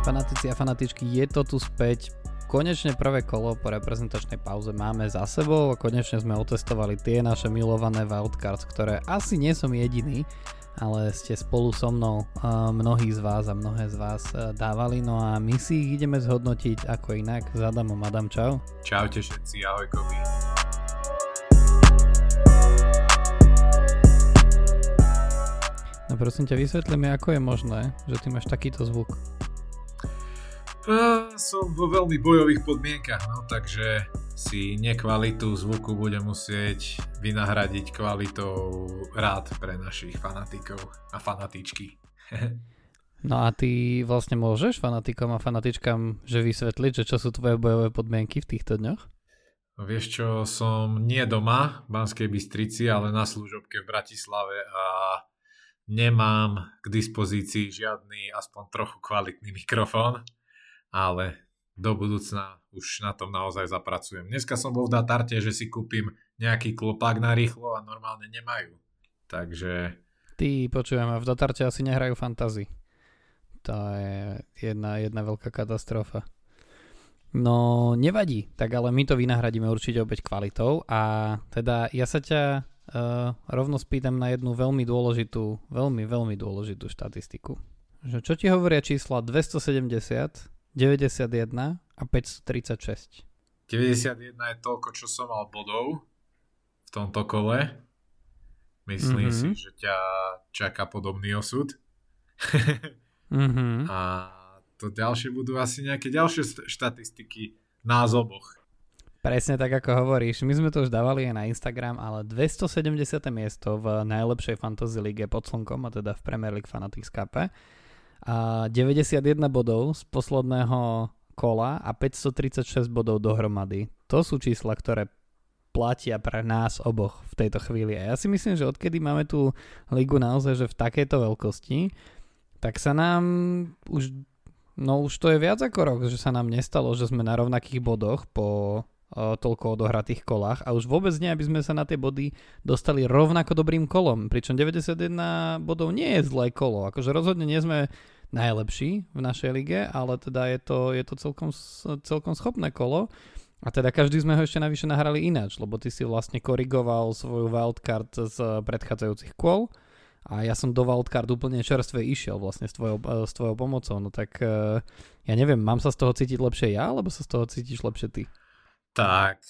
Fanatici a fanatičky, je to tu späť. Konečne prvé kolo po reprezentačnej pauze máme za sebou a konečne sme otestovali tie naše milované wildcards, ktoré asi nie som jediný, ale ste spolu so mnou mnohí z vás a mnohé z vás dávali, no a my si ich ideme zhodnotiť ako inak s Adamom. Adam, čau. Čaute všetci, ahoj Kobi. No prosím ťa, vysvetli mi, ako je možné, že ty máš takýto zvuk. Som vo veľmi bojových podmienkach, no takže si nekvalitu zvuku budem musieť vynahradiť kvalitou rád pre našich fanatikov a fanatičky. no a ty vlastne môžeš fanatikom a fanatičkám že vysvetliť, že čo sú tvoje bojové podmienky v týchto dňoch? No vieš čo, som nie doma v Banskej Bystrici, ale na služobke v Bratislave a nemám k dispozícii žiadny aspoň trochu kvalitný mikrofón ale do budúcna už na tom naozaj zapracujem. Dneska som bol v Datarte, že si kúpim nejaký klopak na rýchlo a normálne nemajú. Takže... Ty, počujem, v Datarte asi nehrajú fantasy. To je jedna, jedna veľká katastrofa. No, nevadí, tak ale my to vynahradíme určite opäť kvalitou a teda ja sa ťa uh, rovno spýtam na jednu veľmi dôležitú, veľmi, veľmi dôležitú štatistiku. Že čo ti hovoria čísla 270, 91 a 536. 91 je toľko, čo som mal bodov v tomto kole. Myslím mm-hmm. si, že ťa čaká podobný osud. mm-hmm. A to ďalšie budú asi nejaké ďalšie štatistiky nás oboch. Presne tak, ako hovoríš. My sme to už dávali aj na Instagram, ale 270. miesto v najlepšej fantasy lige pod slnkom, a teda v Premier League Fanatics Cup a 91 bodov z posledného kola a 536 bodov dohromady. To sú čísla, ktoré platia pre nás oboch v tejto chvíli. A ja si myslím, že odkedy máme tú ligu naozaj, že v takejto veľkosti, tak sa nám už, no už to je viac ako rok, že sa nám nestalo, že sme na rovnakých bodoch po toľko odohratých kolách a už vôbec nie, aby sme sa na tie body dostali rovnako dobrým kolom. Pričom 91 bodov nie je zlé kolo. Akože rozhodne nie sme najlepší v našej lige, ale teda je to, je to celkom, celkom schopné kolo. A teda každý sme ho ešte navyše nahrali ináč, lebo ty si vlastne korigoval svoju wildcard z predchádzajúcich kôl a ja som do wildcard úplne čerstve išiel vlastne s tvojou, s tvojou pomocou. No tak eh, ja neviem, mám sa z toho cítiť lepšie ja, alebo sa z toho cítiš lepšie ty? Tak,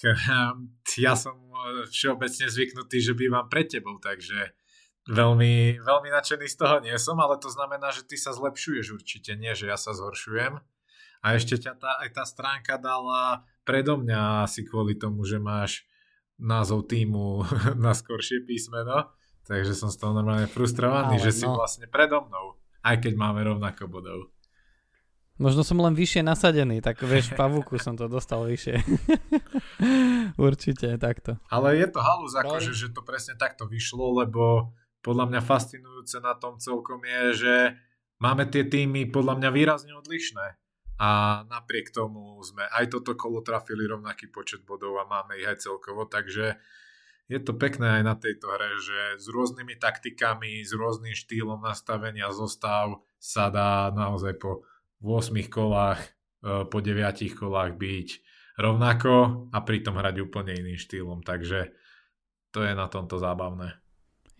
ja som eh, všeobecne zvyknutý, že bývam pred tebou, takže veľmi, veľmi nadšený z toho nie som, ale to znamená, že ty sa zlepšuješ určite, nie že ja sa zhoršujem. A ešte ťa tá, aj tá stránka dala predo mňa asi kvôli tomu, že máš názov týmu na skoršie písmeno, takže som z toho normálne frustrovaný, ale že no. si vlastne predo mnou, aj keď máme rovnako bodov. Možno som len vyššie nasadený, tak vieš, pavúku som to dostal vyššie. Určite, takto. Ale je to halúz, akože, že to presne takto vyšlo, lebo podľa mňa fascinujúce na tom celkom je, že máme tie týmy podľa mňa výrazne odlišné. A napriek tomu sme aj toto kolo trafili rovnaký počet bodov a máme ich aj celkovo, takže je to pekné aj na tejto hre, že s rôznymi taktikami, s rôznym štýlom nastavenia zostav sa dá naozaj po 8 kolách, e, po 9 kolách byť rovnako a pritom hrať úplne iným štýlom. Takže to je na tomto zábavné.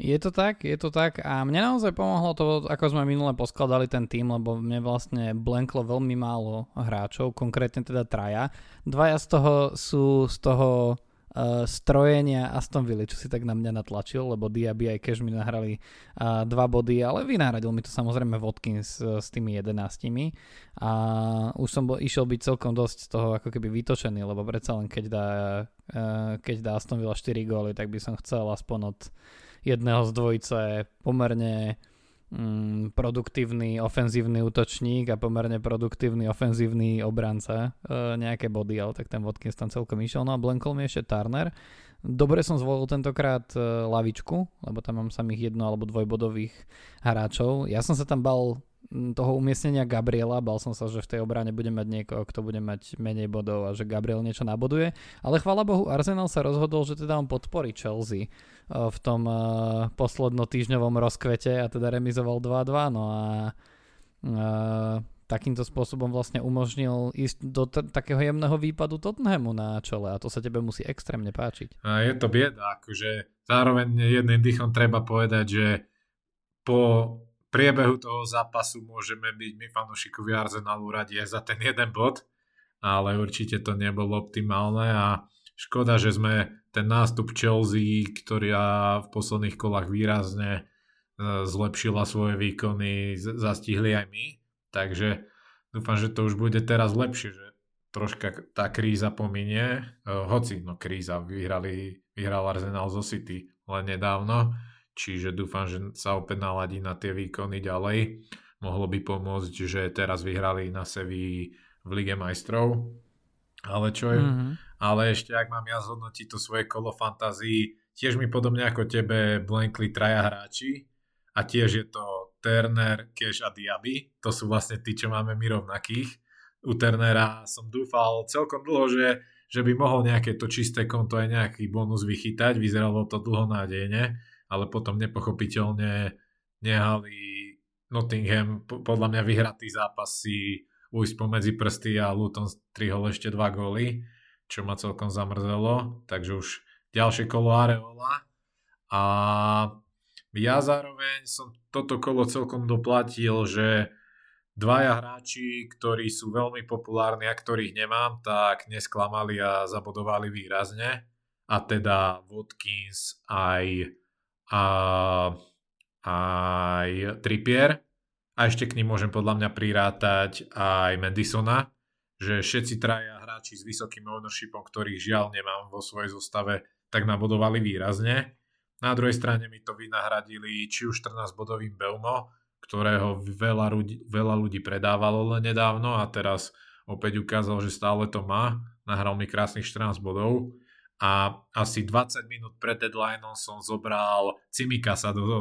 Je to tak, je to tak a mne naozaj pomohlo to, ako sme minule poskladali ten tým, lebo mne vlastne blenklo veľmi málo hráčov, konkrétne teda traja. Dvaja z toho sú z toho uh, strojenia Aston Villa, čo si tak na mňa natlačil, lebo Diaby aj Cash mi nahrali uh, dva body, ale vynahradil mi to samozrejme Watkins uh, s tými jedenáctimi. A už som bol, išiel byť celkom dosť z toho ako keby vytočený, lebo predsa len keď dá, uh, keď dá Aston Villa 4 góly, tak by som chcel aspoň od jedného z dvojice pomerne mm, produktívny ofenzívny útočník a pomerne produktívny ofenzívny obranca e, nejaké body, ale tak ten Watkins tam celkom išiel. No a blenkol mi ešte Turner. Dobre som zvolil tentokrát e, lavičku, lebo tam mám samých jedno alebo dvojbodových hráčov. Ja som sa tam bal toho umiestnenia Gabriela, bal som sa, že v tej obrane bude mať niekoho, kto bude mať menej bodov a že Gabriel niečo naboduje, ale chvála Bohu Arsenal sa rozhodol, že teda on podporí Chelsea v tom posledno týždňovom rozkvete a teda remizoval 2-2, no a takýmto spôsobom vlastne umožnil ísť do t- takého jemného výpadu Tottenhamu na čele. A to sa tebe musí extrémne páčiť. A je to bieda, akože zároveň jedným dýchom treba povedať, že po priebehu toho zápasu môžeme byť my fanúšikovia Arsenalu radi aj za ten jeden bod, ale určite to nebolo optimálne a škoda, že sme ten nástup Chelsea, ktorá v posledných kolách výrazne e, zlepšila svoje výkony, zastihli aj my Takže dúfam, že to už bude teraz lepšie, že troška tá kríza pominie. Uh, hoci, no kríza, vyhrali, vyhral Arsenal zo City len nedávno, čiže dúfam, že sa opäť naladí na tie výkony ďalej. Mohlo by pomôcť, že teraz vyhrali na Sevi v Lige majstrov. Ale čo je? Mm-hmm. Ale ešte, ak mám ja zhodnotiť to svoje kolo fantázii, tiež mi podobne ako tebe blankli traja hráči a tiež je to Turner, Cash a Diaby. To sú vlastne tí, čo máme my rovnakých. U Turnera som dúfal celkom dlho, že, že by mohol nejaké to čisté konto aj nejaký bonus vychytať. Vyzeralo to dlho nádejne, ale potom nepochopiteľne nehali Nottingham podľa mňa vyhratý zápas si ujsť pomedzi prsty a Luton strihol ešte dva góly, čo ma celkom zamrzelo. Takže už ďalšie kolo Areola. A ja zároveň som toto kolo celkom doplatil, že dvaja hráči, ktorí sú veľmi populárni a ktorých nemám, tak nesklamali a zabodovali výrazne. A teda Watkins aj, a, aj Trippier. A ešte k ním môžem podľa mňa prirátať aj Madisona, že všetci traja hráči s vysokým ownershipom, ktorých žiaľ nemám vo svojej zostave, tak nabodovali výrazne. Na druhej strane mi to vynahradili či už 14-bodovým Belmo, ktorého veľa ľudí, veľa ľudí predávalo len nedávno a teraz opäť ukázal, že stále to má. Nahral mi krásnych 14 bodov a asi 20 minút pred deadlineom som zobral Cimikasa do, do,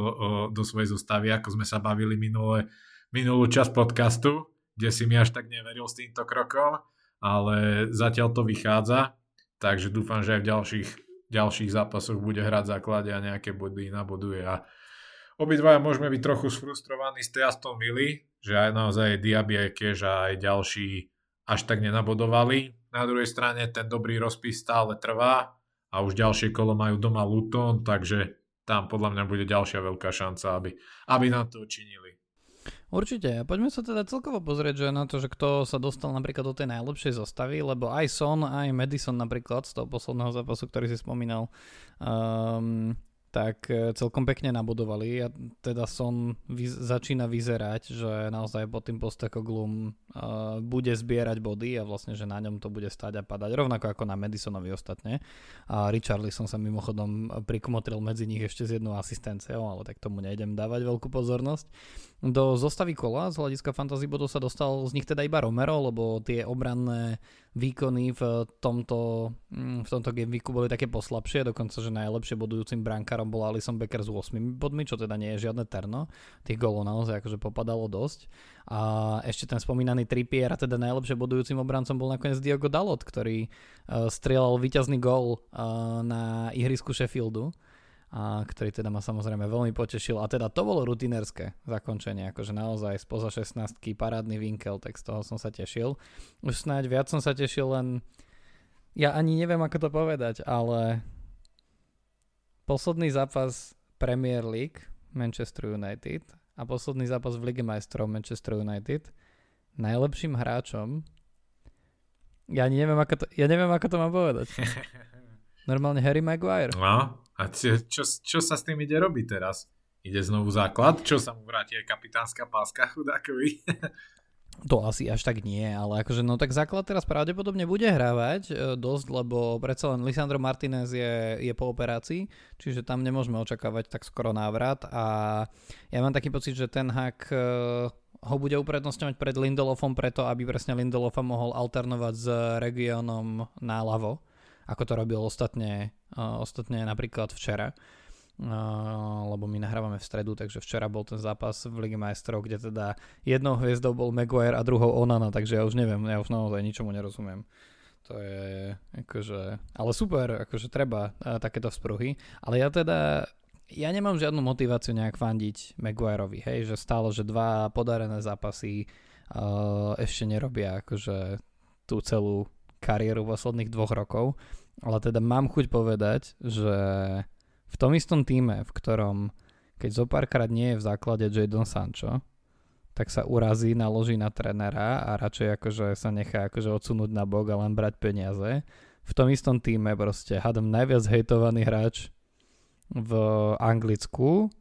do svojej zostavy, ako sme sa bavili minulé, minulú časť podcastu, kde si mi až tak neveril s týmto krokom, ale zatiaľ to vychádza, takže dúfam, že aj v ďalších ďalších zápasoch bude hrať základe a nejaké body naboduje. A obidvaja môžeme byť trochu sfrustrovaní z tej Aston Milly, že aj naozaj Diaby aj Kež a aj ďalší až tak nenabodovali. Na druhej strane ten dobrý rozpis stále trvá a už ďalšie kolo majú doma Luton, takže tam podľa mňa bude ďalšia veľká šanca, aby, aby nám to učinili. Určite. Poďme sa teda celkovo pozrieť že na to, že kto sa dostal napríklad do tej najlepšej zostavy, lebo aj Son, aj Madison napríklad z toho posledného zápasu, ktorý si spomínal, um, tak e, celkom pekne nabudovali a teda som vyz- začína vyzerať, že naozaj pod tým postekoglum uh, bude zbierať body a vlastne, že na ňom to bude stať a padať, rovnako ako na Madisonovi ostatne. A Richarlison sa mimochodom prikmotril medzi nich ešte s jednou asistenciou, ale tak tomu nejdem dávať veľkú pozornosť. Do zostavy kola z hľadiska fantasy bodov sa dostal z nich teda iba Romero, lebo tie obranné výkony v tomto, mm, v tomto gameweeku boli také poslabšie, dokonca, že najlepšie bodujúcim brankárom bol Alison Becker s 8 bodmi, čo teda nie je žiadne terno. Tých golov naozaj akože popadalo dosť. A ešte ten spomínaný Trippier a teda najlepšie bodujúcim obrancom bol nakoniec Diogo Dalot, ktorý uh, strieľal víťazný gol uh, na ihrisku Sheffieldu a ktorý teda ma samozrejme veľmi potešil. A teda to bolo rutinérske zakončenie, akože naozaj spoza 16 parádny vinkel, tak z toho som sa tešil. Už snáď viac som sa tešil, len ja ani neviem ako to povedať, ale posledný zápas Premier League Manchester United a posledný zápas v Lige majstrov Manchester United najlepším hráčom ja neviem, ako to, ja neviem, ako to mám povedať. Normálne Harry Maguire. No, a čo, čo, čo sa s tým ide robiť teraz? Ide znovu základ? Čo sa mu vráti aj kapitánska páska chudákovi? To asi až tak nie, ale akože no tak základ teraz pravdepodobne bude hrávať e, dosť, lebo predsa len Lisandro Martinez je, je po operácii, čiže tam nemôžeme očakávať tak skoro návrat a ja mám taký pocit, že ten hak e, ho bude uprednostňovať pred Lindelofom preto, aby presne Lindelofa mohol alternovať s regiónom na ľavo ako to robil ostatne, ostatne napríklad včera. Uh, lebo my nahrávame v stredu, takže včera bol ten zápas v Lige majstrov, kde teda jednou hviezdou bol Maguire a druhou Onana, takže ja už neviem, ja už naozaj ničomu nerozumiem. To je akože, ale super, akože treba uh, takéto vzpruhy, ale ja teda ja nemám žiadnu motiváciu nejak fandiť Maguireovi, hej, že stále, že dva podarené zápasy, uh, ešte nerobia akože tú celú kariéru posledných dvoch rokov, ale teda mám chuť povedať, že v tom istom týme, v ktorom keď zo párkrát nie je v základe Jadon Sancho, tak sa urazí, naloží na trenera a radšej akože sa nechá akože odsunúť na bok a len brať peniaze. V tom istom týme proste hádam najviac hejtovaný hráč v Anglicku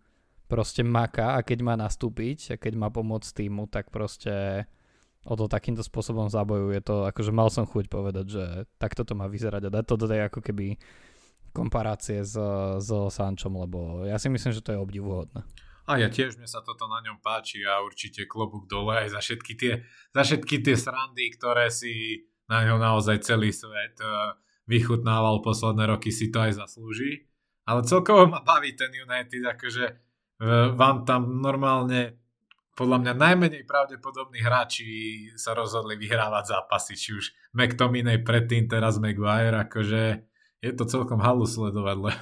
proste maká a keď má nastúpiť a keď má pomôcť týmu, tak proste o to takýmto spôsobom zabojuje to, akože mal som chuť povedať, že takto to má vyzerať a dať to do ako keby komparácie s, s Sančom, lebo ja si myslím, že to je obdivuhodné. A ja tiež, mne sa toto na ňom páči a určite klobúk dole aj za všetky tie, za všetky tie srandy, ktoré si na ňom naozaj celý svet uh, vychutnával posledné roky, si to aj zaslúži. Ale celkovo ma baví ten United, akože uh, vám tam normálne podľa mňa najmenej pravdepodobní hráči sa rozhodli vyhrávať zápasy, či už McTominay predtým, teraz Maguire, akože je to celkom halu sledovať, lebo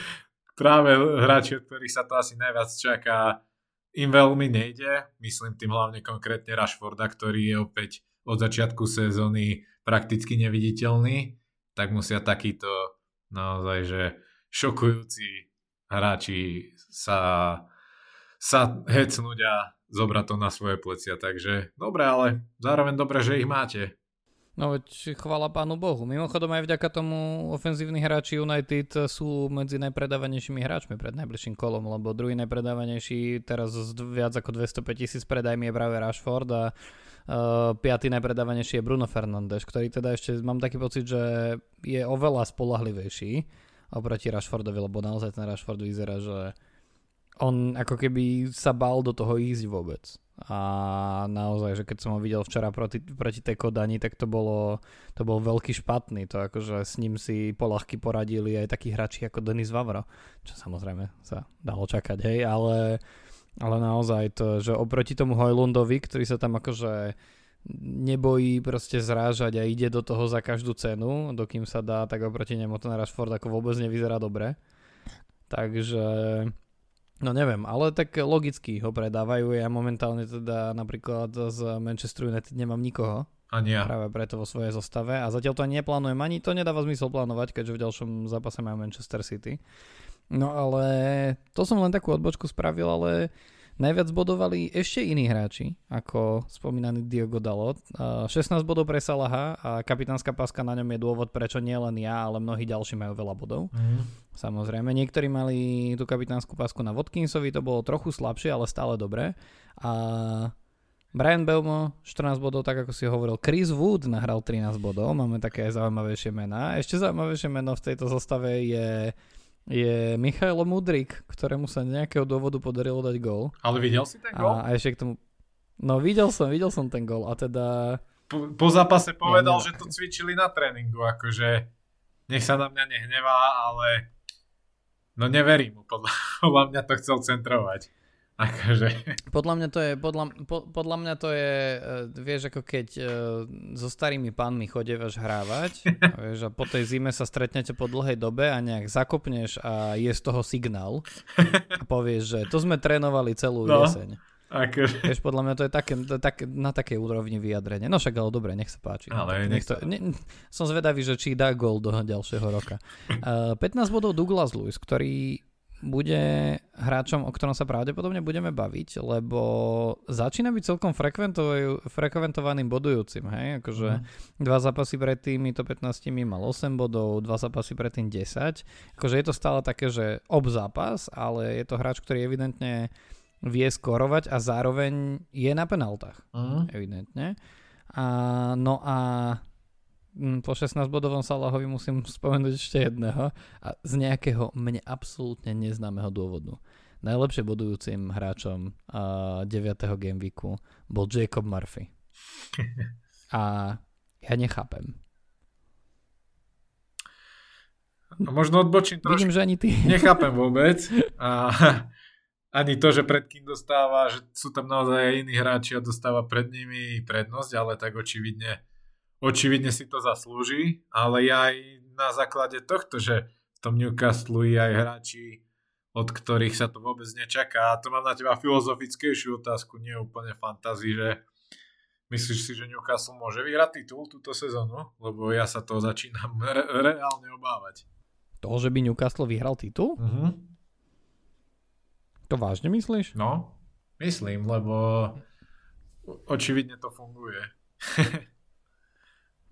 práve hráči, od ktorých sa to asi najviac čaká, im veľmi nejde. Myslím tým hlavne konkrétne Rashforda, ktorý je opäť od začiatku sezóny prakticky neviditeľný, tak musia takíto naozaj, že šokujúci hráči sa, sa hecnúť a zobrať to na svoje plecia. Takže dobre, ale zároveň dobre, že ich máte. No veď chvala pánu Bohu. Mimochodom aj vďaka tomu ofenzívni hráči United sú medzi najpredávanejšími hráčmi pred najbližším kolom, lebo druhý najpredávanejší teraz z viac ako 205 tisíc predajmi je práve Rashford a uh, piatý najpredávanejší je Bruno Fernández, ktorý teda ešte mám taký pocit, že je oveľa spolahlivejší oproti Rashfordovi, lebo naozaj ten Rashford vyzerá, že on ako keby sa bál do toho ísť vôbec. A naozaj, že keď som ho videl včera proti, proti tej Kodani, tak to bolo, to bol veľký špatný, to akože s ním si polahky poradili aj takí hráči ako Denis Vavro, čo samozrejme sa dalo čakať, hej, ale, ale naozaj to, že oproti tomu Hojlundovi, ktorý sa tam akože nebojí proste zrážať a ide do toho za každú cenu, dokým sa dá, tak oproti nemu ten Rashford ako vôbec nevyzerá dobre. Takže No neviem, ale tak logicky ho predávajú. Ja momentálne teda napríklad z Manchester United nemám nikoho. Ani ja. Práve preto vo svojej zostave. A zatiaľ to ani neplánujem, ani to nedáva zmysel plánovať, keďže v ďalšom zápase majú Manchester City. No ale to som len takú odbočku spravil, ale Najviac bodovali ešte iní hráči, ako spomínaný Diogo Dalot. 16 bodov pre Salaha a kapitánska páska na ňom je dôvod, prečo nie len ja, ale mnohí ďalší majú veľa bodov. Mm. Samozrejme, niektorí mali tú kapitánsku pásku na Watkinsovi, to bolo trochu slabšie, ale stále dobré. A Brian Belmo 14 bodov, tak ako si hovoril. Chris Wood nahral 13 bodov, máme také zaujímavejšie mená. Ešte zaujímavejšie meno v tejto zostave je je Michailo Mudrik, ktorému sa nejakého dôvodu podarilo dať gól. Ale videl si ten gól? A, ešte k tomu... No videl som, videl som ten gól a teda... Po, po zápase povedal, ja, že to cvičili na tréningu, akože nech sa na mňa nehnevá, ale no neverím mu, podľa, podľa mňa to chcel centrovať. Akože. Podľa mňa to je, podľa, po, podľa mňa to je, uh, vieš, ako keď uh, so starými pánmi chodievaš hrávať, vieš, a po tej zime sa stretnete po dlhej dobe a nejak zakopneš a je z toho signál a povieš, že to sme trénovali celú no, jeseň. Akože. Vieš, podľa mňa to je, také, také, na takej úrovni vyjadrenie. No však, ale dobre, nech sa páči. Ale nech to, ne, som zvedavý, že či dá gol do ďalšieho roka. Uh, 15 bodov Douglas Lewis, ktorý bude hráčom, o ktorom sa pravdepodobne budeme baviť, lebo začína byť celkom frekventovaným bodujúcim, hej, akože mm. dva zápasy predtým to 15 mal 8 bodov, dva zápasy predtým 10, akože je to stále také, že ob zápas, ale je to hráč, ktorý evidentne vie skorovať a zároveň je na penaltách, mm. evidentne. A, no a po 16 bodovom Salahovi musím spomenúť ešte jedného a z nejakého mne absolútne neznámeho dôvodu. Najlepšie bodujúcim hráčom uh, 9. gameweeku bol Jacob Murphy. A ja nechápem. No možno odbočím trošku. Vidím, že ani ty. Nechápem vôbec. A ani to, že pred kým dostáva, že sú tam naozaj aj iní hráči a dostáva pred nimi prednosť, ale tak očividne očividne si to zaslúži, ale ja aj na základe tohto, že v tom Newcastle je aj hráči, od ktorých sa to vôbec nečaká. A to mám na teba filozofickejšiu otázku, nie úplne fantázii, že Myslíš si, že Newcastle môže vyhrať titul túto sezónu? Lebo ja sa to začínam re- reálne obávať. To, že by Newcastle vyhral titul? Uh-huh. To vážne myslíš? No, myslím, lebo očividne to funguje.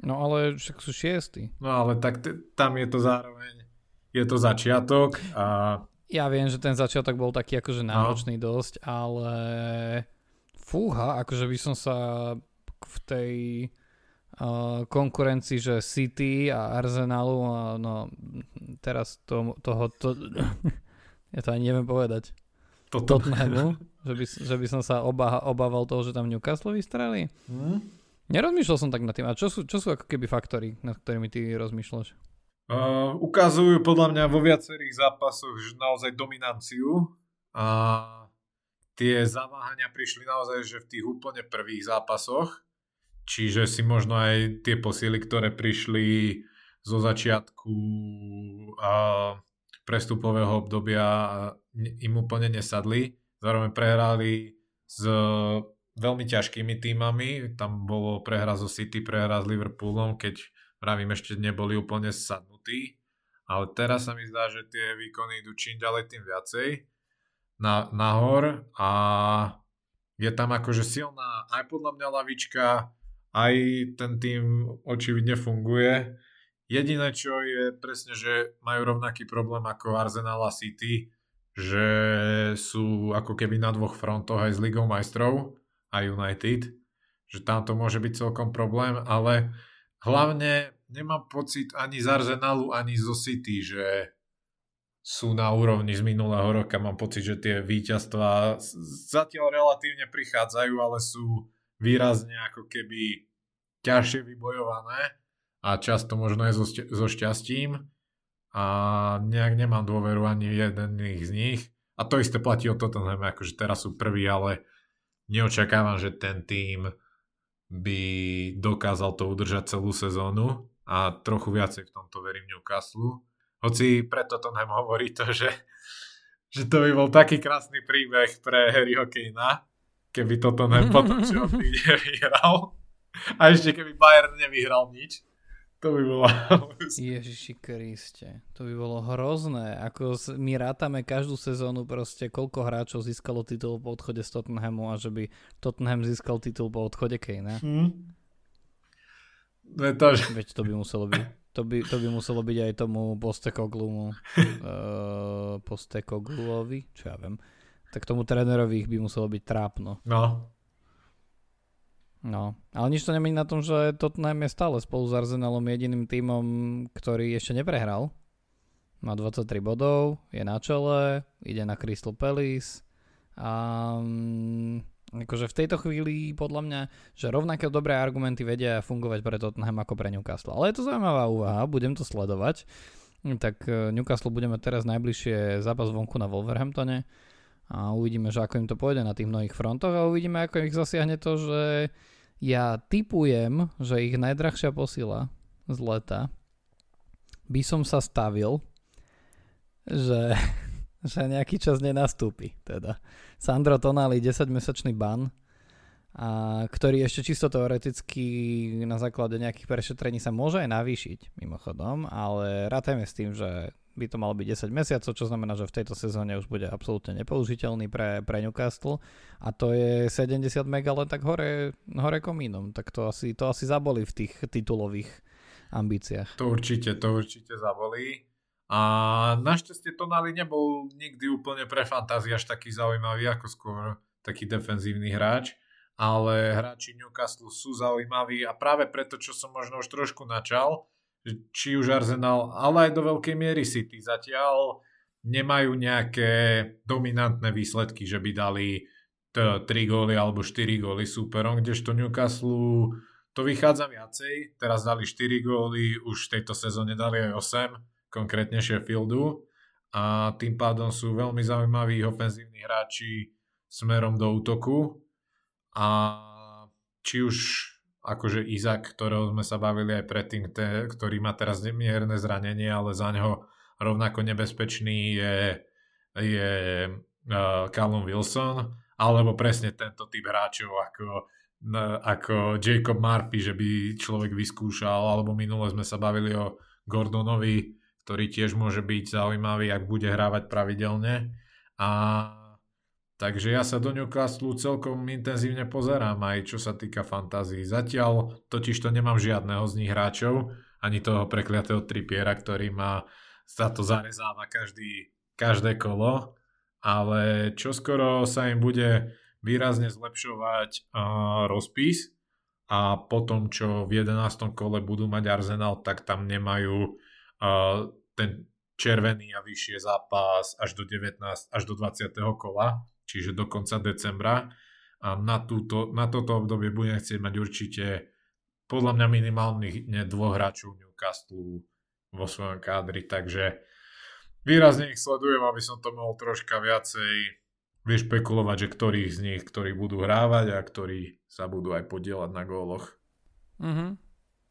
no ale však sú šiesti. No ale tak t- tam je to zároveň, je to začiatok a ja viem, že ten začiatok bol taký akože no. náročný no. dosť, ale fúha, akože by som sa v tej uh, konkurencii, že City a Arsenalu, uh, no teraz to, toho, to, ja to ani neviem povedať. Tottenhamu, že by, že by som sa oba, obával toho, že tam Newcastle vystrelí. Hmm? Nerozmýšľal som tak nad tým. A čo sú, čo sú ako keby faktory, nad ktorými ty rozmýšľaš? Uh, ukazujú podľa mňa vo viacerých zápasoch že naozaj dominanciu a tie zaváhania prišli naozaj že v tých úplne prvých zápasoch, čiže si možno aj tie posily, ktoré prišli zo začiatku uh, prestupového obdobia im úplne nesadli. Zároveň prehrali s veľmi ťažkými týmami, tam bolo prehra zo City, prehra s Liverpoolom, keď Vravím, ešte neboli úplne sadnutí, ale teraz sa mi zdá, že tie výkony idú čím ďalej tým viacej. Na, nahor a je tam akože silná aj podľa mňa lavička, aj ten tým očividne funguje. Jediné, čo je presne, že majú rovnaký problém ako Arsenal a City, že sú ako keby na dvoch frontoch aj s Ligou majstrov a United, že tam to môže byť celkom problém, ale Hlavne nemám pocit ani z Arsenalu, ani zo City, že sú na úrovni z minulého roka. Mám pocit, že tie víťazstva zatiaľ relatívne prichádzajú, ale sú výrazne ako keby ťažšie vybojované a často možno aj so, so šťastím a nejak nemám dôveru ani jeden z nich. A to isté platí o Tottenham, akože teraz sú prví, ale neočakávam, že ten tým by dokázal to udržať celú sezónu a trochu viacej v tomto verím Newcastle. Hoci preto to nám hovorí to, že, že to by bol taký krásny príbeh pre Harryho Kanea, keby toto nepotočil, vyhral. A ešte keby Bayern nevyhral nič. To by bolo... Ježiši Kriste, to by bolo hrozné. Ako my rátame každú sezónu proste, koľko hráčov získalo titul po odchode z Tottenhamu a že by Tottenham získal titul po odchode Kane. Hmm. To, že... Veď to by muselo byť. To by, to by muselo byť aj tomu Postekoglumu. uh, Postekogluovi, čo ja viem. Tak tomu trénerovi by muselo byť trápno. No. No, ale nič to nemení na tom, že Tottenham je stále spolu s Arsenalom jediným tímom, ktorý ešte neprehral. Má 23 bodov, je na čele, ide na Crystal Palace a um, akože v tejto chvíli podľa mňa, že rovnaké dobré argumenty vedia fungovať pre Tottenham ako pre Newcastle. Ale je to zaujímavá úvaha, budem to sledovať. Tak e, Newcastle budeme teraz najbližšie zápas vonku na Wolverhamptone a uvidíme, že ako im to pôjde na tých mnohých frontoch a uvidíme, ako ich zasiahne to, že ja typujem, že ich najdrahšia posila z leta by som sa stavil, že, že nejaký čas nenastúpi. Teda. Sandro Tonali 10-mesačný ban, a ktorý ešte čisto teoreticky na základe nejakých prešetrení sa môže aj navýšiť mimochodom, ale rátajme s tým, že by to malo byť 10 mesiacov, čo znamená, že v tejto sezóne už bude absolútne nepoužiteľný pre, pre Newcastle a to je 70 mega len tak hore, hore komínom, tak to asi, to asi zabolí v tých titulových ambíciách. To určite, to určite zabolí. A našťastie Tonali nebol nikdy úplne pre fantázii až taký zaujímavý, ako skôr taký defenzívny hráč, ale hráči Newcastle sú zaujímaví a práve preto, čo som možno už trošku načal, či už Arsenal, ale aj do veľkej miery City zatiaľ nemajú nejaké dominantné výsledky, že by dali 3 góly alebo 4 góly súperom, kdežto Newcastle to vychádza viacej. Teraz dali 4 góly, už v tejto sezóne dali aj 8, konkrétne Sheffieldu a tým pádom sú veľmi zaujímaví ofenzívni hráči smerom do útoku a či už akože Izak, ktorého sme sa bavili aj predtým, ktorý má teraz mierne zranenie, ale za ňo rovnako nebezpečný je, je uh, Callum Wilson, alebo presne tento typ hráčov ako ako Jacob Murphy, že by človek vyskúšal, alebo minule sme sa bavili o Gordonovi, ktorý tiež môže byť zaujímavý, ak bude hrávať pravidelne. A takže ja sa do Newcastle celkom intenzívne pozerám aj čo sa týka fantázii. Zatiaľ totiž to nemám žiadneho z nich hráčov, ani toho prekliatého tripiera, ktorý má sa to zarezáva každý, každé kolo, ale čoskoro sa im bude výrazne zlepšovať uh, rozpis a potom, čo v 11. kole budú mať Arsenal, tak tam nemajú uh, ten červený a vyššie zápas až do 19, až do 20. kola, čiže do konca decembra. A na, túto, na toto obdobie budem chcieť mať určite podľa mňa minimálnych dvoch hráčov Newcastle vo svojom kádri, takže výrazne ich sledujem, aby som to mohol troška viacej vyšpekulovať, že ktorých z nich, ktorí budú hrávať a ktorí sa budú aj podielať na góloch. Mhm.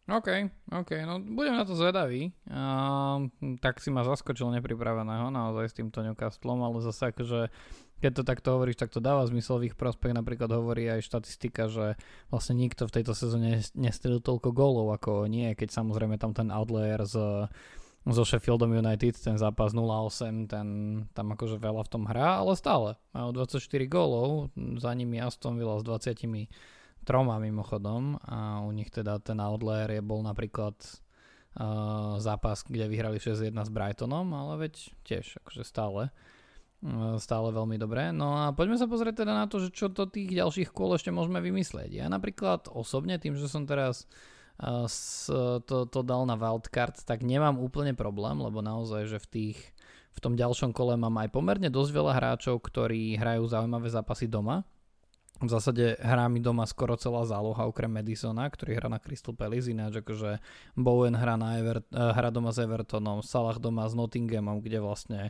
OK, OK, no budem na to zvedavý. Uh, tak si ma zaskočil nepripraveného naozaj s týmto Newcastlom, ale zase akože keď to takto hovoríš, tak to dáva zmysel v ich prospech. Napríklad hovorí aj štatistika, že vlastne nikto v tejto sezóne nestrelil toľko gólov ako nie, keď samozrejme tam ten outlier z so Sheffieldom United, ten zápas 0-8, ten tam akože veľa v tom hrá, ale stále majú 24 gólov, za nimi Aston Villa s 20 troma mimochodom a u nich teda ten outlier je bol napríklad uh, zápas, kde vyhrali 6-1 s Brightonom, ale veď tiež akože stále stále veľmi dobré. No a poďme sa pozrieť teda na to, že čo to tých ďalších kôl ešte môžeme vymyslieť. Ja napríklad osobne, tým, že som teraz to, to dal na wildcard, tak nemám úplne problém, lebo naozaj, že v tých v tom ďalšom kole mám aj pomerne dosť veľa hráčov, ktorí hrajú zaujímavé zápasy doma. V zásade hrá mi doma skoro celá záloha okrem Madisona, ktorý hrá na Crystal Palace, ináč akože Bowen hrá, na Ever- eh, hra doma s Evertonom, Salah doma s Nottinghamom, kde vlastne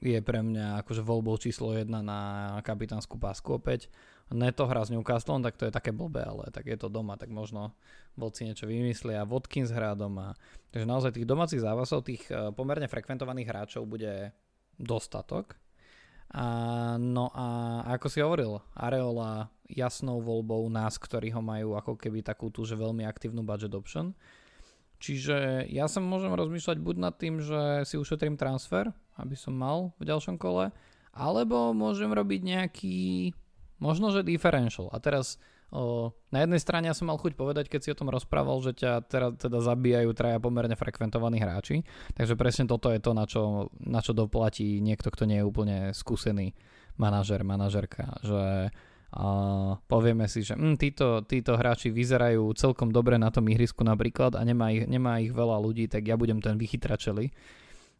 je pre mňa akože voľbou číslo 1 na kapitánsku pásku opäť. Neto hra s Newcastle, tak to je také blbé, ale tak je to doma, tak možno vodci niečo vymyslia. Watkins hrá doma. Takže naozaj tých domácich zápasov, tých e, pomerne frekventovaných hráčov bude dostatok. A, no a ako si hovoril, Areola jasnou voľbou nás, ktorí ho majú ako keby takú tú, že veľmi aktívnu budget option. Čiže ja sa môžem rozmýšľať buď nad tým, že si ušetrím transfer, aby som mal v ďalšom kole, alebo môžem robiť nejaký Možno, že differential. A teraz o, na jednej strane ja som mal chuť povedať, keď si o tom rozprával, že ťa teraz teda zabíjajú traja pomerne frekventovaní hráči. Takže presne toto je to, na čo, na čo doplatí niekto, kto nie je úplne skúsený manažer, manažerka. Že a povieme si, že hm, títo, títo hráči vyzerajú celkom dobre na tom ihrisku napríklad a nemá ich, nemá ich veľa ľudí, tak ja budem ten vychytračeli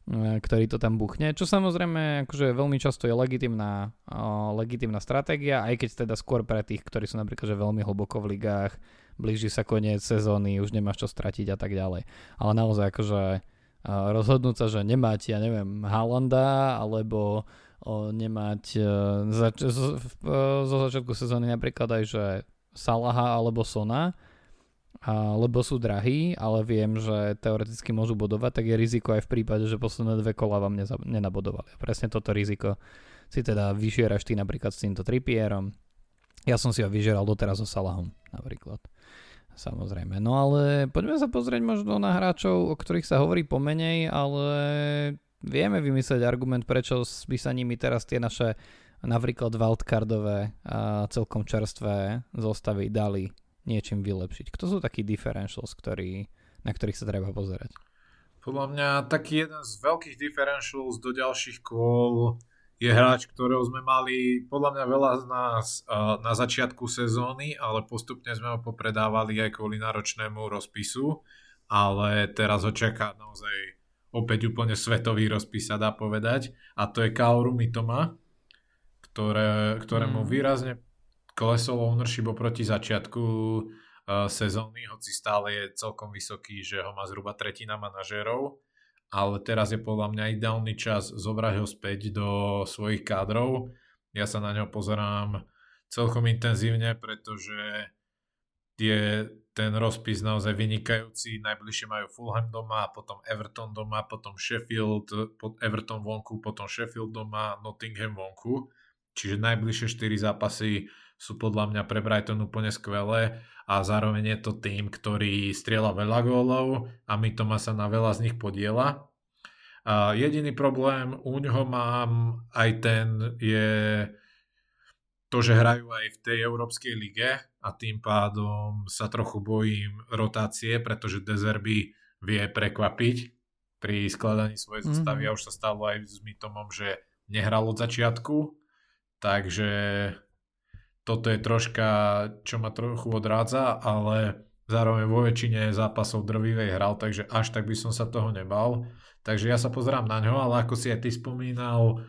E, ktorý to tam buchne, čo samozrejme akože veľmi často je legitimná, uh, legitimná stratégia, aj keď teda skôr pre tých, ktorí sú napríklad že veľmi hlboko v ligách, blíži sa koniec sezóny, už nemáš čo stratiť a tak ďalej. Ale naozaj akože uh, rozhodnúť sa, že nemáte, ja neviem, Halanda, alebo nemať uh, zač- zo, uh, zo začiatku sezóny napríklad aj, že Salaha alebo Sona, a, lebo sú drahí, ale viem, že teoreticky môžu bodovať, tak je riziko aj v prípade, že posledné dve kola vám neza, nenabodovali. A presne toto riziko si teda vyžieraš ty napríklad s týmto tripierom. Ja som si ho vyžieral doteraz so Salahom napríklad. Samozrejme. No ale poďme sa pozrieť možno na hráčov, o ktorých sa hovorí pomenej, ale vieme vymyslieť argument, prečo by sa nimi teraz tie naše napríklad wildcardové a celkom čerstvé zostavy dali niečím vylepšiť? Kto sú takí differentials, ktorý, na ktorých sa treba pozerať? Podľa mňa taký jeden z veľkých differentials do ďalších kôl je hráč, ktorého sme mali podľa mňa veľa z nás na začiatku sezóny, ale postupne sme ho popredávali aj kvôli náročnému rozpisu, ale teraz ho čaká naozaj opäť úplne svetový rozpis sa dá povedať a to je Kaoru Mitoma, ktoré, ktorému mm. výrazne klesol ownership oproti začiatku uh, sezóny, hoci stále je celkom vysoký, že ho má zhruba tretina manažérov, ale teraz je podľa mňa ideálny čas zobrať ho späť do svojich kádrov. Ja sa na ňo pozerám celkom intenzívne, pretože je ten rozpis naozaj vynikajúci. Najbližšie majú Fulham doma, potom Everton doma, potom Sheffield, Everton vonku, potom Sheffield doma, Nottingham vonku čiže najbližšie 4 zápasy sú podľa mňa pre Brighton úplne skvelé a zároveň je to tým, ktorý strieľa veľa gólov a my to sa na veľa z nich podiela. A jediný problém u ňoho mám aj ten je to, že hrajú aj v tej Európskej lige a tým pádom sa trochu bojím rotácie, pretože Dezerby vie prekvapiť pri skladaní svojej mm-hmm. zostavy a už sa stalo aj s Mytomom, že nehral od začiatku, takže toto je troška, čo ma trochu odrádza, ale zároveň vo väčšine zápasov drvivej hral, takže až tak by som sa toho nebal. Takže ja sa pozerám na ňo, ale ako si aj ty spomínal,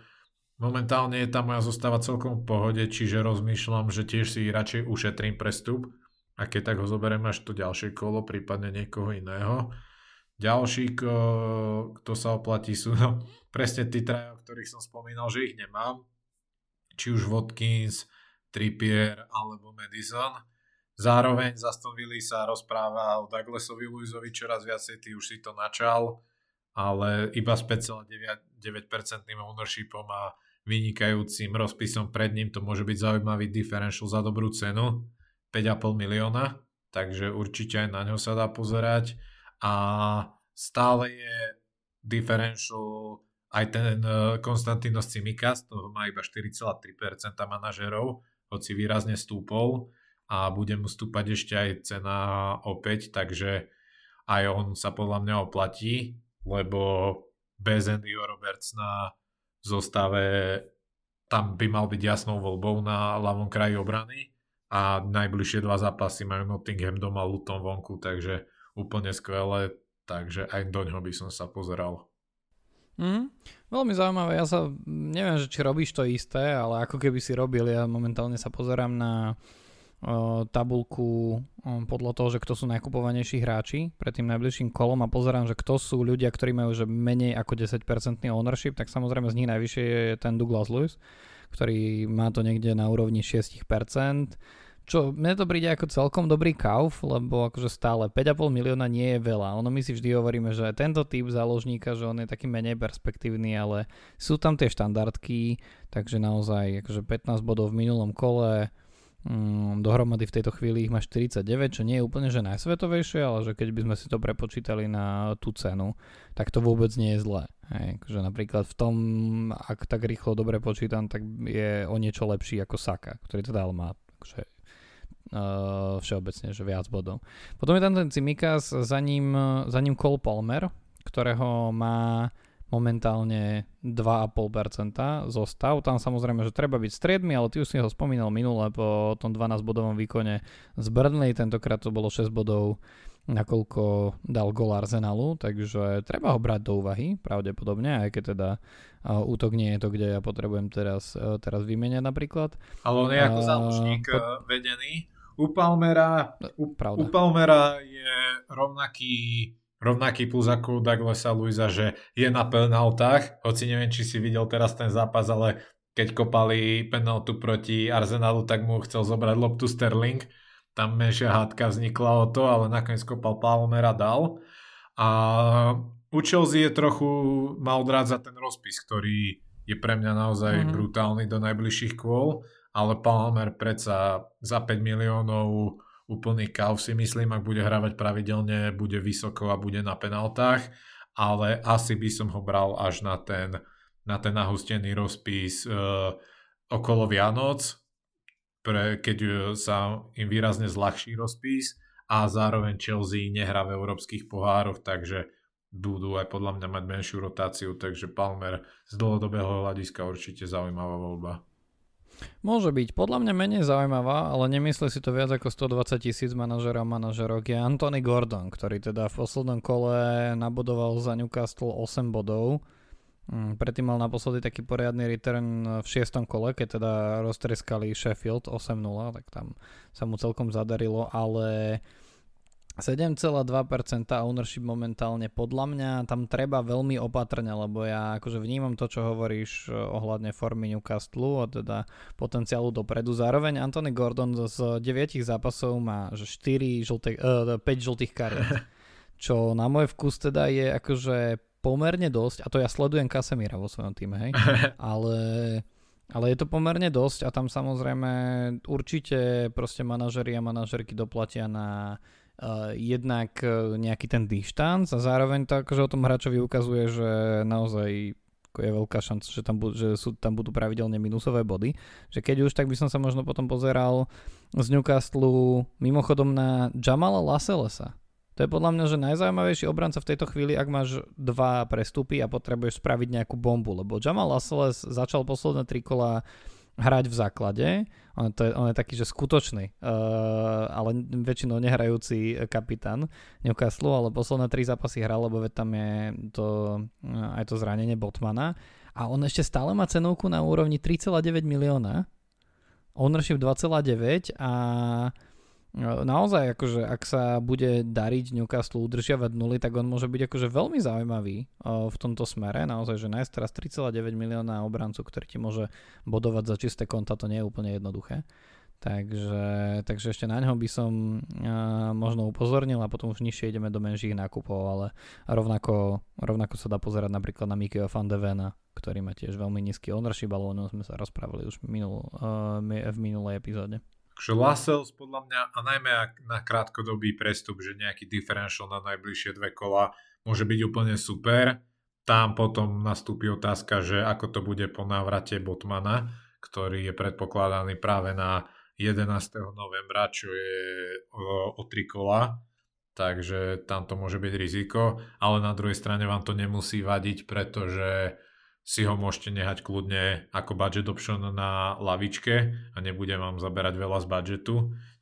momentálne je tá moja zostáva celkom v pohode, čiže rozmýšľam, že tiež si radšej ušetrím prestup a keď tak ho zoberiem až to ďalšie kolo, prípadne niekoho iného. Ďalší, kto sa oplatí, sú no, presne tí traja, o ktorých som spomínal, že ich nemám. Či už Watkins, Trippier alebo Madison. Zároveň za Aston Villa sa rozpráva o Douglasovi Luizovi čoraz viacej, ty už si to načal, ale iba s 5,9% ownershipom a vynikajúcim rozpisom. Pred ním to môže byť zaujímavý differential za dobrú cenu, 5,5 milióna, takže určite aj na ňo sa dá pozerať. A stále je differential aj ten eh, Konstantinos Cimikas, to má iba 4,3% manažerov, hoci výrazne stúpol. A bude mu stúpať ešte aj cena opäť, takže aj on sa podľa mňa oplatí, lebo bez Andyho Roberts na zostave tam by mal byť jasnou voľbou na ľavom kraji obrany a najbližšie dva zápasy majú Nottingham doma, Luton vonku, takže úplne skvelé, takže aj do ňoho by som sa pozeral. Mm, veľmi zaujímavé. Ja sa neviem, že či robíš to isté, ale ako keby si robil, ja momentálne sa pozerám na uh, tabulku podľa toho, že kto sú najkupovanejší hráči pred tým najbližším kolom a pozerám, že kto sú ľudia, ktorí majú že menej ako 10% ownership, tak samozrejme z nich najvyššie je ten Douglas Lewis, ktorý má to niekde na úrovni 6% čo mne to príde ako celkom dobrý kauf, lebo akože stále 5,5 milióna nie je veľa. Ono my si vždy hovoríme, že tento typ záložníka, že on je taký menej perspektívny, ale sú tam tie štandardky, takže naozaj akože 15 bodov v minulom kole, dohromady v tejto chvíli ich má 49, čo nie je úplne že najsvetovejšie, ale že keď by sme si to prepočítali na tú cenu, tak to vôbec nie je zlé. Hej, že napríklad v tom, ak tak rýchlo dobre počítam, tak je o niečo lepší ako Saka, ktorý teda ale má akože uh, všeobecne, že viac bodov. Potom je tam ten Cimikas, za ním, za ním Cole Palmer, ktorého má momentálne 2,5% zostav. Tam samozrejme, že treba byť striedmi, ale ty už si ho spomínal minule po tom 12 bodovom výkone z Burnley, tentokrát to bolo 6 bodov nakoľko dal gol Arsenalu, takže treba ho brať do úvahy, pravdepodobne, aj keď teda útok nie je to, kde ja potrebujem teraz, uh, teraz vymeniať napríklad. Ale on je ako záložník uh, vedený u Palmera, u, u Palmera je rovnaký, rovnaký plus ako u Douglasa Luisa, že je na penaltách, hoci neviem, či si videl teraz ten zápas, ale keď kopali penaltu proti Arsenalu, tak mu chcel zobrať loptu Sterling. Tam menšia hádka vznikla o to, ale nakoniec kopal Palmera dal. A u Chelsea je trochu mal za ten rozpis, ktorý je pre mňa naozaj mm-hmm. brutálny do najbližších kôl ale Palmer predsa za 5 miliónov úplný kauf si myslím, ak bude hravať pravidelne, bude vysoko a bude na penaltách, ale asi by som ho bral až na ten, na ten nahustený rozpis e, okolo Vianoc, pre, keď e, sa im výrazne zľahší rozpis a zároveň Chelsea nehrá v európskych pohároch, takže budú aj podľa mňa mať menšiu rotáciu, takže Palmer z dlhodobého hľadiska určite zaujímavá voľba. Môže byť. Podľa mňa menej zaujímavá, ale nemyslí si to viac ako 120 tisíc manažerov a manažerok je Anthony Gordon, ktorý teda v poslednom kole nabodoval za Newcastle 8 bodov. Mm, predtým mal naposledy taký poriadny return v šiestom kole, keď teda roztreskali Sheffield 8-0, tak tam sa mu celkom zadarilo, ale 7,2% ownership momentálne podľa mňa tam treba veľmi opatrne, lebo ja akože vnímam to, čo hovoríš eh, ohľadne formy Newcastle a teda potenciálu dopredu. Zároveň Anthony Gordon z 9 zápasov má 4 žlté, uh, 5 žltých kariet, čo na môj vkus teda je akože pomerne dosť, a to ja sledujem Kasemíra vo svojom týme, hej, ale ale je to pomerne dosť a tam samozrejme určite proste manažeri a manažerky doplatia na jednak uh, nejaký ten dištanc a zároveň to akože o tom hráčovi ukazuje, že naozaj je veľká šanca, že tam, budú, že sú, tam budú pravidelne minusové body. Že keď už, tak by som sa možno potom pozeral z Newcastle mimochodom na Jamala Laselesa. To je podľa mňa, že najzaujímavejší obranca v tejto chvíli, ak máš dva prestupy a potrebuješ spraviť nejakú bombu, lebo Jamal Lasseles začal posledné tri kola hrať v základe. On, to je, on je taký, že skutočný, uh, ale väčšinou nehrajúci kapitán Newcastle, ale posledné tri zápasy hral, lebo tam je to, uh, aj to zranenie Botmana. A on ešte stále má cenovku na úrovni 3,9 milióna. Ownership 2,9 a naozaj, akože ak sa bude dariť Newcastle udržiavať nuly, tak on môže byť akože veľmi zaujímavý v tomto smere. Naozaj, že nájsť teraz 3,9 milióna obrancu, ktorý ti môže bodovať za čisté konta, to nie je úplne jednoduché. Takže, takže ešte na ňo by som možno upozornil a potom už nižšie ideme do menších nákupov, ale rovnako, rovnako sa dá pozerať napríklad na Mikio van de Vena, ktorý má tiež veľmi nízky ownership, ale o ňom sme sa rozprávali už minul, v minulej epizóde. Takže Lascelles podľa mňa, a najmä na krátkodobý prestup, že nejaký differential na najbližšie dve kola môže byť úplne super. Tam potom nastúpi otázka, že ako to bude po návrate Botmana, ktorý je predpokladaný práve na 11. novembra, čo je o, o 3 kola. Takže tam to môže byť riziko, ale na druhej strane vám to nemusí vadiť, pretože si ho môžete nehať kľudne ako budget option na lavičke a nebude vám zaberať veľa z budžetu.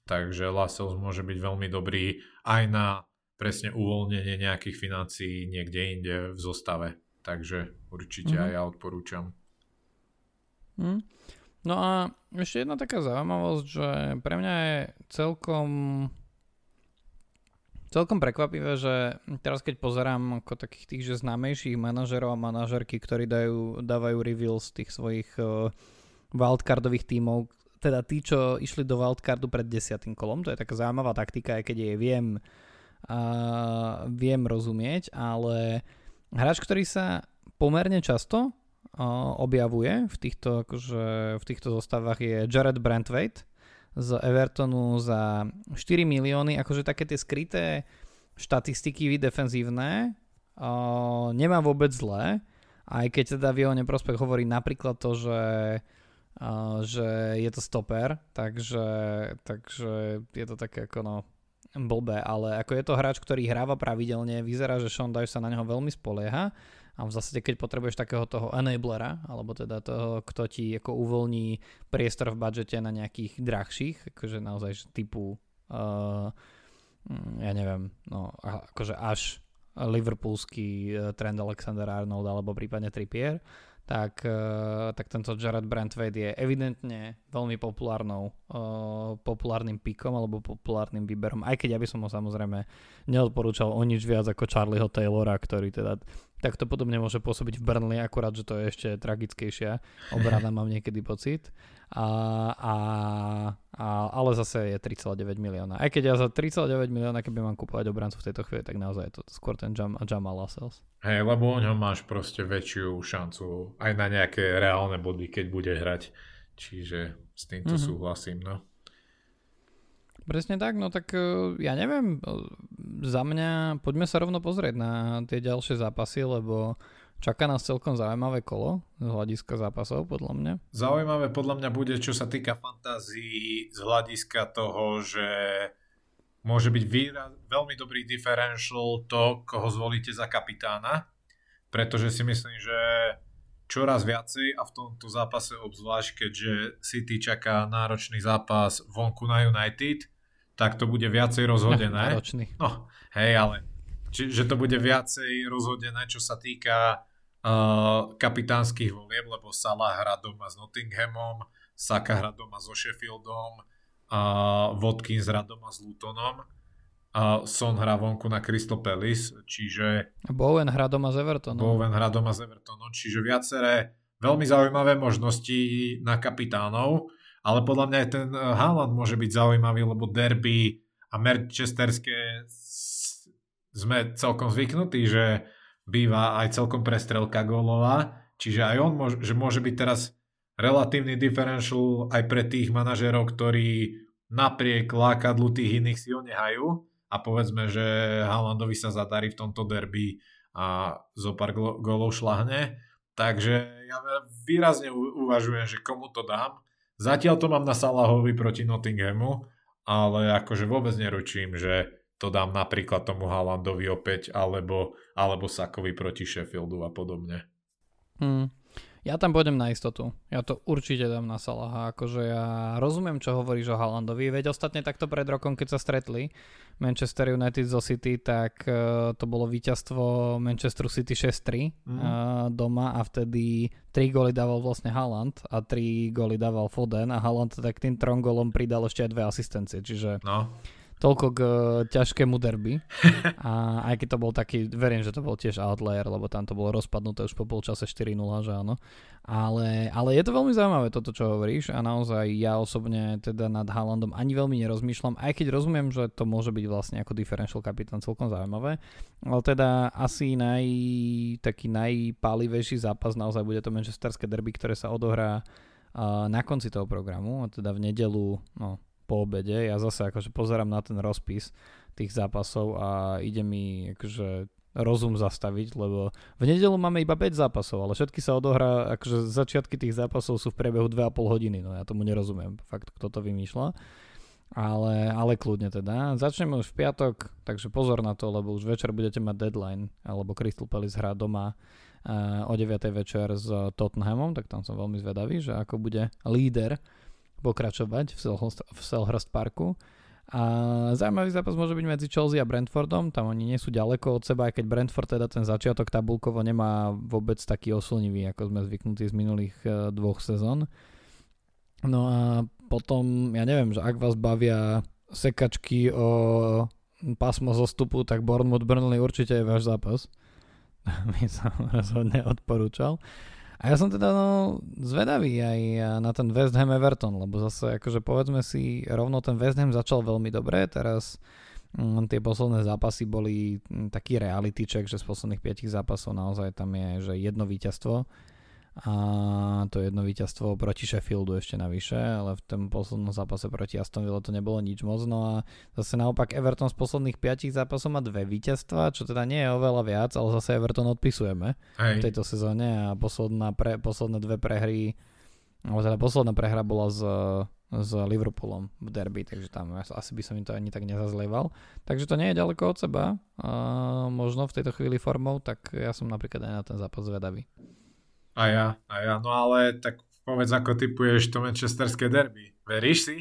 Takže Lascelles môže byť veľmi dobrý aj na presne uvoľnenie nejakých financií niekde inde v zostave. Takže určite mm-hmm. aj ja odporúčam. Mm. No a ešte jedna taká zaujímavosť, že pre mňa je celkom celkom prekvapivé, že teraz keď pozerám ako takých tých, že známejších manažerov a manažerky, ktorí dajú, dávajú reveals tých svojich uh, wildcardových tímov, teda tí, čo išli do wildcardu pred desiatým kolom, to je taká zaujímavá taktika, aj keď jej viem, uh, viem rozumieť, ale hráč, ktorý sa pomerne často uh, objavuje v týchto, akože, v týchto zostavách je Jared Brentwaite, z Evertonu za 4 milióny, akože také tie skryté štatistiky defenzívne uh, nemá vôbec zlé, aj keď teda v jeho neprospech hovorí napríklad to, že, uh, že je to stoper, takže, takže je to také ako no blbé, ale ako je to hráč, ktorý hráva pravidelne, vyzerá, že Sean Dyche sa na neho veľmi spolieha a v zásade, keď potrebuješ takého toho enablera, alebo teda toho, kto ti ako uvoľní priestor v budžete na nejakých drahších, akože naozaj typu uh, ja neviem, no akože až liverpoolský uh, trend Alexander Arnold alebo prípadne Trippier, tak, uh, tak tento Jared Brentwaite je evidentne veľmi populárnou, populárnym pikom alebo populárnym výberom, aj keď ja by som ho samozrejme neodporúčal o nič viac ako Charlieho Taylora, ktorý teda takto podobne môže pôsobiť v Burnley, akurát, že to je ešte tragickejšia obrana, mám niekedy pocit. A, a, a, ale zase je 3,9 milióna. Aj keď ja za 3,9 milióna, keby mám kúpovať obrancu v tejto chvíli, tak naozaj je to skôr ten Jam, Jamal Lascelles. Hej, lebo o ňom máš proste väčšiu šancu aj na nejaké reálne body, keď bude hrať. Čiže s týmto mm-hmm. súhlasím, no. Presne tak, no tak e, ja neviem, e, za mňa poďme sa rovno pozrieť na tie ďalšie zápasy, lebo čaká nás celkom zaujímavé kolo z hľadiska zápasov, podľa mňa. Zaujímavé podľa mňa bude, čo sa týka fantázií z hľadiska toho, že môže byť výraz, veľmi dobrý differential to, koho zvolíte za kapitána, pretože si myslím, že čoraz viacej a v tomto zápase obzvlášť, keďže City čaká náročný zápas vonku na United, tak to bude viacej rozhodené. No, hej, ale či, že to bude viacej rozhodené, čo sa týka uh, kapitánskych volieb, lebo Salah hrá doma s Nottinghamom, Saka hrá doma so Sheffieldom, uh, Watkins hrá doma s Lutonom, uh, Son hrá vonku na Crystal Palace, čiže... Bowen hrá doma s Evertonom. Bowen hrá doma s Evertonom, čiže viaceré veľmi zaujímavé možnosti na kapitánov ale podľa mňa aj ten eh, Haaland môže byť zaujímavý, lebo derby a Manchesterské sme celkom zvyknutí, že býva aj celkom prestrelka gólová, čiže aj on môže, že môže byť teraz relatívny differential aj pre tých manažerov, ktorí napriek lákadlu tých iných si ho nehajú a povedzme, že Haalandovi sa zadarí v tomto derby a zo pár golov šlahne. Takže ja výrazne uvažujem, že komu to dám. Zatiaľ to mám na Salahovi proti Nottinghamu, ale akože vôbec neručím, že to dám napríklad tomu Haalandovi opäť, alebo, alebo Sakovi proti Sheffieldu a podobne. Hmm. Ja tam pôjdem na istotu. Ja to určite dám na Salaha. Akože ja rozumiem, čo hovoríš o Haalandovi. Veď ostatne takto pred rokom, keď sa stretli Manchester United zo City, tak uh, to bolo víťazstvo Manchester City 6-3 mm. uh, doma a vtedy 3 góly dával vlastne Haaland a 3 góly dával Foden a Haaland tak tým trom gólom pridal ešte aj dve asistencie. Čiže no toľko k uh, ťažkému derby. A aj keď to bol taký, verím, že to bol tiež outlier, lebo tam to bolo rozpadnuté už po polčase 4-0, že áno. Ale, ale je to veľmi zaujímavé toto, čo hovoríš a naozaj ja osobne teda nad Haalandom ani veľmi nerozmýšľam, aj keď rozumiem, že to môže byť vlastne ako differential kapitán celkom zaujímavé. Ale teda asi naj, taký najpálivejší zápas naozaj bude to manchesterské derby, ktoré sa odohrá uh, na konci toho programu, a teda v nedelu, no po obede. Ja zase akože pozerám na ten rozpis tých zápasov a ide mi akože rozum zastaviť, lebo v nedelu máme iba 5 zápasov, ale všetky sa odohrá, akože začiatky tých zápasov sú v priebehu 2,5 hodiny, no ja tomu nerozumiem, fakt, kto to vymýšľa. Ale, ale kľudne teda. Začneme už v piatok, takže pozor na to, lebo už večer budete mať deadline, alebo Crystal Palace hrá doma uh, o 9. večer s Tottenhamom, tak tam som veľmi zvedavý, že ako bude líder pokračovať v, Selhurst, v Selhurst Parku. A zaujímavý zápas môže byť medzi Chelsea a Brentfordom, tam oni nie sú ďaleko od seba, aj keď Brentford teda ten začiatok tabulkovo nemá vôbec taký oslnivý, ako sme zvyknutí z minulých uh, dvoch sezón. No a potom, ja neviem, že ak vás bavia sekačky o pásmo zostupu, tak Bournemouth Burnley určite je váš zápas. Mi sa rozhodne odporúčal. A ja som teda no, zvedavý aj na ten West Ham Everton, lebo zase akože povedzme si, rovno ten West Ham začal veľmi dobre, teraz mm, tie posledné zápasy boli mm, taký reality check, že z posledných 5 zápasov naozaj tam je že jedno víťazstvo a to jedno víťazstvo proti Sheffieldu ešte navyše, ale v tom poslednom zápase proti Aston Villa to nebolo nič moc, no a zase naopak Everton z posledných 5 zápasov má dve víťazstva, čo teda nie je oveľa viac, ale zase Everton odpisujeme Hej. v tejto sezóne a posledná pre, posledné dve prehry, alebo teda posledná prehra bola s, s Liverpoolom v derby, takže tam asi by som im to ani tak nezazlieval. Takže to nie je ďaleko od seba, a možno v tejto chvíli formou, tak ja som napríklad aj na ten zápas zvedavý. A ja, a ja. No ale tak povedz, ako typuješ to manchesterské derby. Veríš si?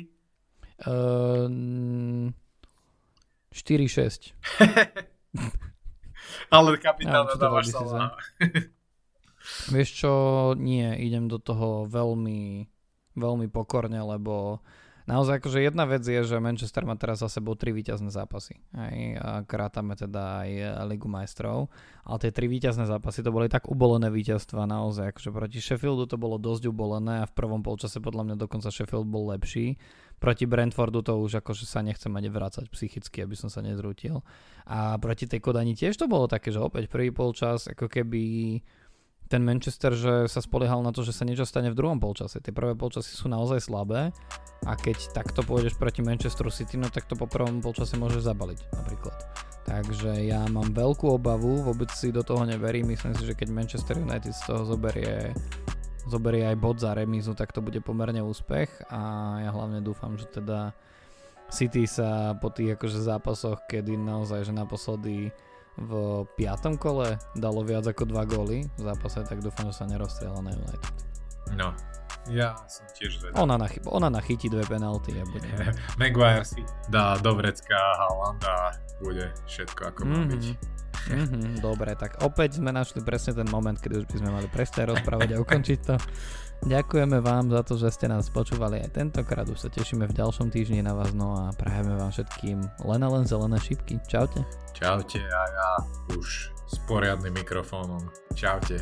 Uh, 4-6. ale kapitán ja, dávaš sa Vieš čo, nie, idem do toho veľmi, veľmi pokorne, lebo naozaj akože jedna vec je, že Manchester má teraz za sebou tri víťazné zápasy. Aj, krátame teda aj Ligu majstrov. Ale tie tri víťazné zápasy to boli tak ubolené víťazstva naozaj. Akože proti Sheffieldu to bolo dosť ubolené a v prvom polčase podľa mňa dokonca Sheffield bol lepší. Proti Brentfordu to už akože sa nechcem ani vrácať psychicky, aby som sa nezrútil. A proti tej Kodani tiež to bolo také, že opäť prvý polčas ako keby ten Manchester, že sa spoliehal na to, že sa niečo stane v druhom polčase. Tie prvé polčasy sú naozaj slabé a keď takto pôjdeš proti Manchesteru City, no tak to po prvom polčase môžeš zabaliť napríklad. Takže ja mám veľkú obavu, vôbec si do toho neverím, myslím si, že keď Manchester United z toho zoberie zoberie aj bod za remízu, tak to bude pomerne úspech a ja hlavne dúfam, že teda City sa po tých akože zápasoch, kedy naozaj, že naposledy v piatom kole dalo viac ako 2 góly v zápase, tak dúfam, že sa nerozstrieľa na United. No, ja som tiež zvedavý. Ona, nachy- ona nachytí dve penalty a bude. Maguire si dá do vrecka a bude všetko ako má mm-hmm. byť. Mm-hmm, dobre, tak opäť sme našli presne ten moment, kedy už by sme mali prestať rozprávať a ukončiť to. Ďakujeme vám za to, že ste nás počúvali aj tentokrát. Už sa tešíme v ďalšom týždni na vás, no a prajeme vám všetkým len a len zelené šipky. Čaute. Čaute a ja už s poriadnym mikrofónom. Čaute.